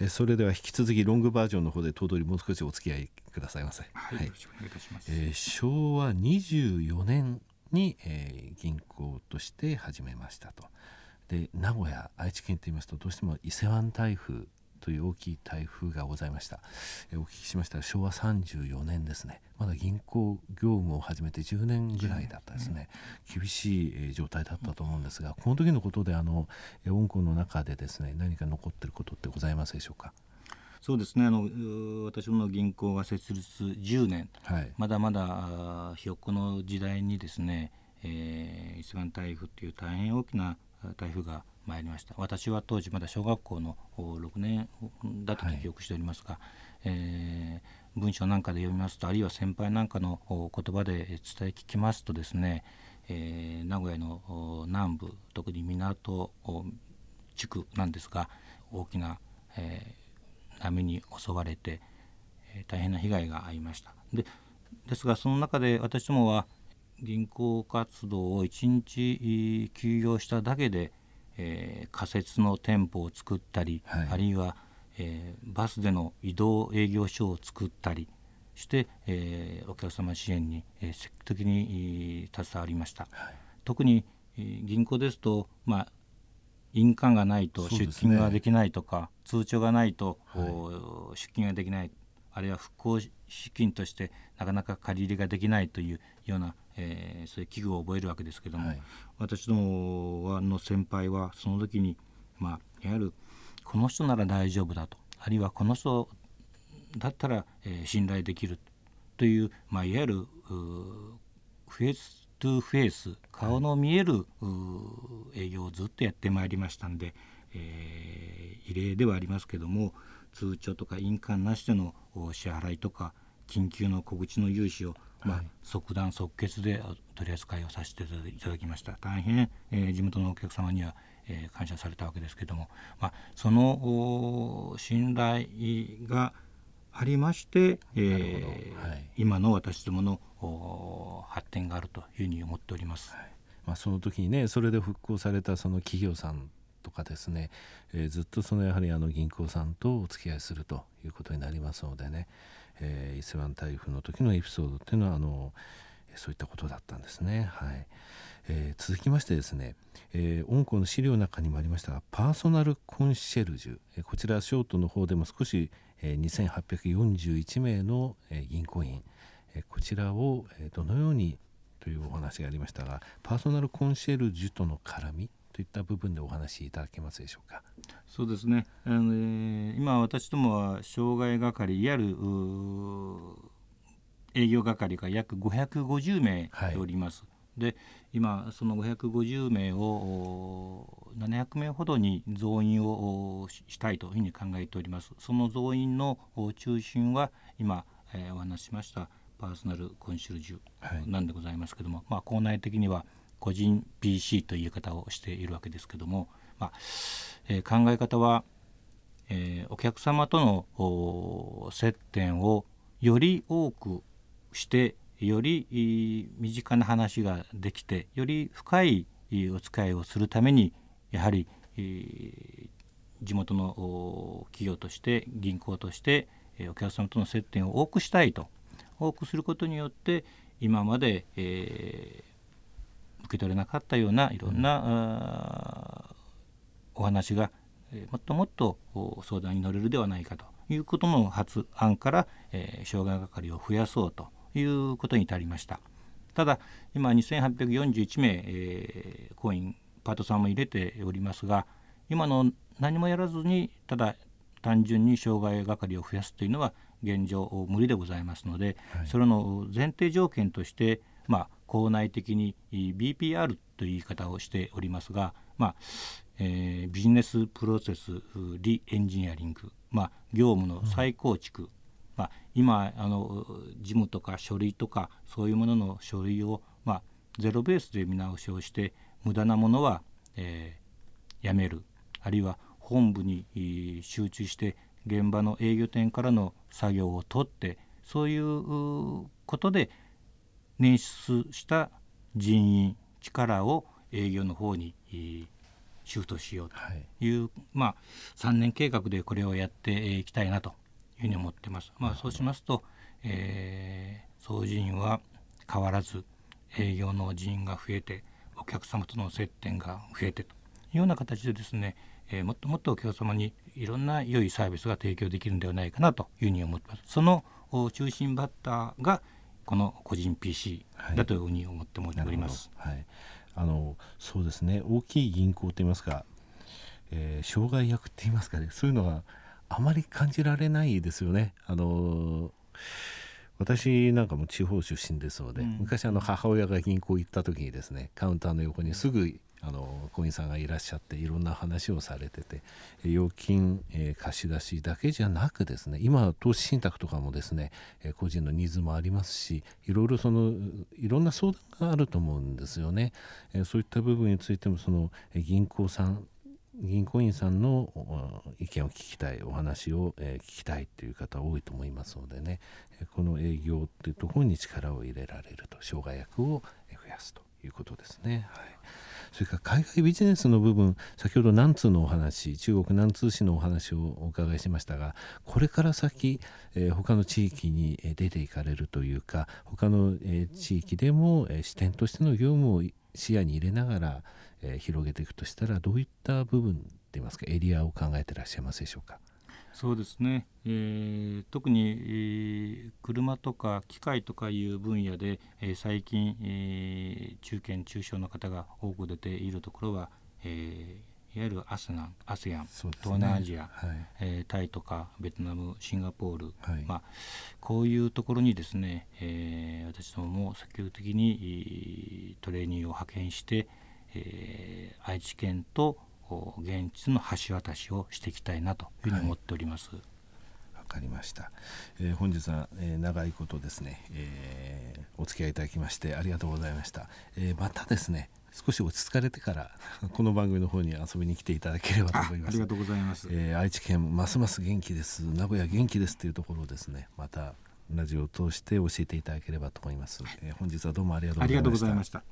えそれでは引き続きロングバージョンの方で頭取もう少しお付き合いくださいませ。はい、はい、よろしくお願いいたします。えー、昭和24年に、えー、銀行として始めましたと。で名古屋愛知県といいますとどうしても伊勢湾台風という大きい台風がございました、えお聞きしましたら昭和34年ですね。まだ銀行業務を始めて10年ぐらいだったですね、厳しい状態だったと思うんですがこの時のことであの恩子の中でですね何か残っていることってございますでしょうか？そうですね。あの私の銀行が設立10年、はい、まだまだひよっこの時代にですね、えー、伊勢湾台風という大変大きな台風が参りました。私は当時まだ小学校の6年だったと記憶しておりますが、はい、えー、文章なんかで読みますとあるいは先輩なんかの言葉で伝え聞きますとですね、えー、名古屋の南部特に港地区なんですが大きな、えー、波に襲われて、えー、大変な被害が遭いました。でですがその中で私どもは銀行活動を1日休業しただけでえー、仮設の店舗を作ったり、はい、あるいは、えー、バスでの移動営業所を作ったりして、えー、お客様支援に、えー、積極的に携わりました、はい、特に、えー、銀行ですと、まあ、印鑑がないと出金ができないとか、ね、通帳がないと、はい、出金ができないあるいは復興資金としてなかなか借り入れができないというようなえー、そういう器具を覚えるわけですけども、はい、私どもの先輩はその時に、まあ、いわゆるこの人なら大丈夫だとあるいはこの人だったら、えー、信頼できるという、まあ、いわゆる face to face 顔の見える、営業をずっとやってまいりましたんで、えー、異例ではありますけども通帳とか印鑑なしでの支払いとか緊急の小口の融資をまあ、即断即決で取り扱いをさせていただきました。大変、えー、地元のお客様には、えー、感謝されたわけですけれども、まあ、その信頼がありまして、えーはい、今の私どもの発展があるというふうに思っております。はい、まあ、その時にねそれで復興されたその企業さんとかですね、えー、ずっとそのやはりあの銀行さんとお付き合いするということになりますのでね、えー、伊勢湾台風の時のエピソードっていうのはあのそういったことだったんですね。はいえー、続きましてですね、えー、恩の資料の中にもありましたがパーソナルコンシェルジュ、えー、こちらショートの方でも少し、えー、2841名の、え、銀行員、え、こちらを、え、どのようにというお話がありましたがパーソナルコンシェルジュとの絡みといった部分でお話しいただけますでしょうか？そうですね。あの、えー、今私どもは障害係いわゆる営業係が約550名おります。はい、で今その550名を700名ほどに増員をしたいというふうに考えております。その増員の中心は今、えー、お話ししましたパーソナルコンシェルジュなんでございますけども、はい、まあ校内的には個人 PC という言い方をしているわけですけども、まあえー、考え方は、えー、お客様との接点をより多くしてより身近な話ができてより深いお使いをするためにやはり、えー、地元の企業として銀行としてお客様との接点を多くしたいと多くすることによって今まで、え受け取れなかったようないろんな、お話が、えもっともっと相談に乗れるではないかということの発案から、えー、障害係を増やそうということに至りました。ただ今2841名、えー、行員パートさんも入れておりますが今の何もやらずにただ単純に障害係を増やすというのは現状無理でございますので、はい、それの前提条件として、まあ、校内的に BPR という言い方をしておりますが、まあえー、ビジネスプロセスリエンジニアリング、まあ、業務の再構築、うん、まあ、今あの事務とか書類とかそういうものの書類を、まあ、ゼロベースで見直しをして無駄なものは、えー、やめる。あるいは本部に集中して現場の営業店からの作業を取ってそういうことで捻出した人員力を営業の方にシフトしようという、はい、まあ、3年計画でこれをやっていきたいなというふうに思ってます。まあ、そうしますと、えー、総人員は変わらず営業の人員が増えてお客様との接点が増えてというような形でですね、えー、もっともっとお客様にいろんな良いサービスが提供できるんではないかなというふうに思ってます。その中心バッターがこの個人 PC だというふうに思っております。はい、はい、あのそうですね。大きい銀行といいますか、えー、障害役って言いますかね。そういうのはあまり感じられないですよね。あの私なんかも地方出身ですので、うん、昔あの母親が銀行行った時にですねカウンターの横にすぐあの行員さんがいらっしゃっていろんな話をされてて預金、えー、貸し出しだけじゃなくですね今投資信託とかもですね、えー、個人のニーズもありますしいろいろそのいろんな相談があると思うんですよね、えー、そういった部分についてもその、銀行さん銀行員さんの意見を聞きたいお話を、え聞きたいという方多いと思いますのでねこの営業っていうところに力を入れられると障害役を増やすということですね。はいそれから海外ビジネスの部分先ほど南通のお話中国南通市のお話をお伺いしましたがこれから先、えー、他の地域に出ていかれるというか他の、えー、地域でも、えー、視点としての業務を視野に入れながら、えー、広げていくとしたらどういった部分といいますか？エリアを考えていらっしゃいますでしょうか？そうですね、えー、特に、えー、車とか機械とかいう分野で、えー、最近、え中堅中小の方が多く出ているところは、えいわゆるアスナン、アセアン、ね、東南アジア、はい、えタイとかベトナム、シンガポール、はい、まあ、こういうところにですね、え私どもも積極的にトレーニングを派遣して、え愛知県と現地の橋渡しをしていきたいなというふうに思っております。はい。かりました、えー、本日は、えー、長いことですね、えー、お付き合いいただきましてありがとうございました、えまたですね少し落ち着かれてから この番組の方に遊びに来ていただければと思います。ありがとうございます、え愛知県ますます元気です。名古屋元気ですというところをですね。またラジオを通して教えていただければと思います、え本日はどうもありがとうございました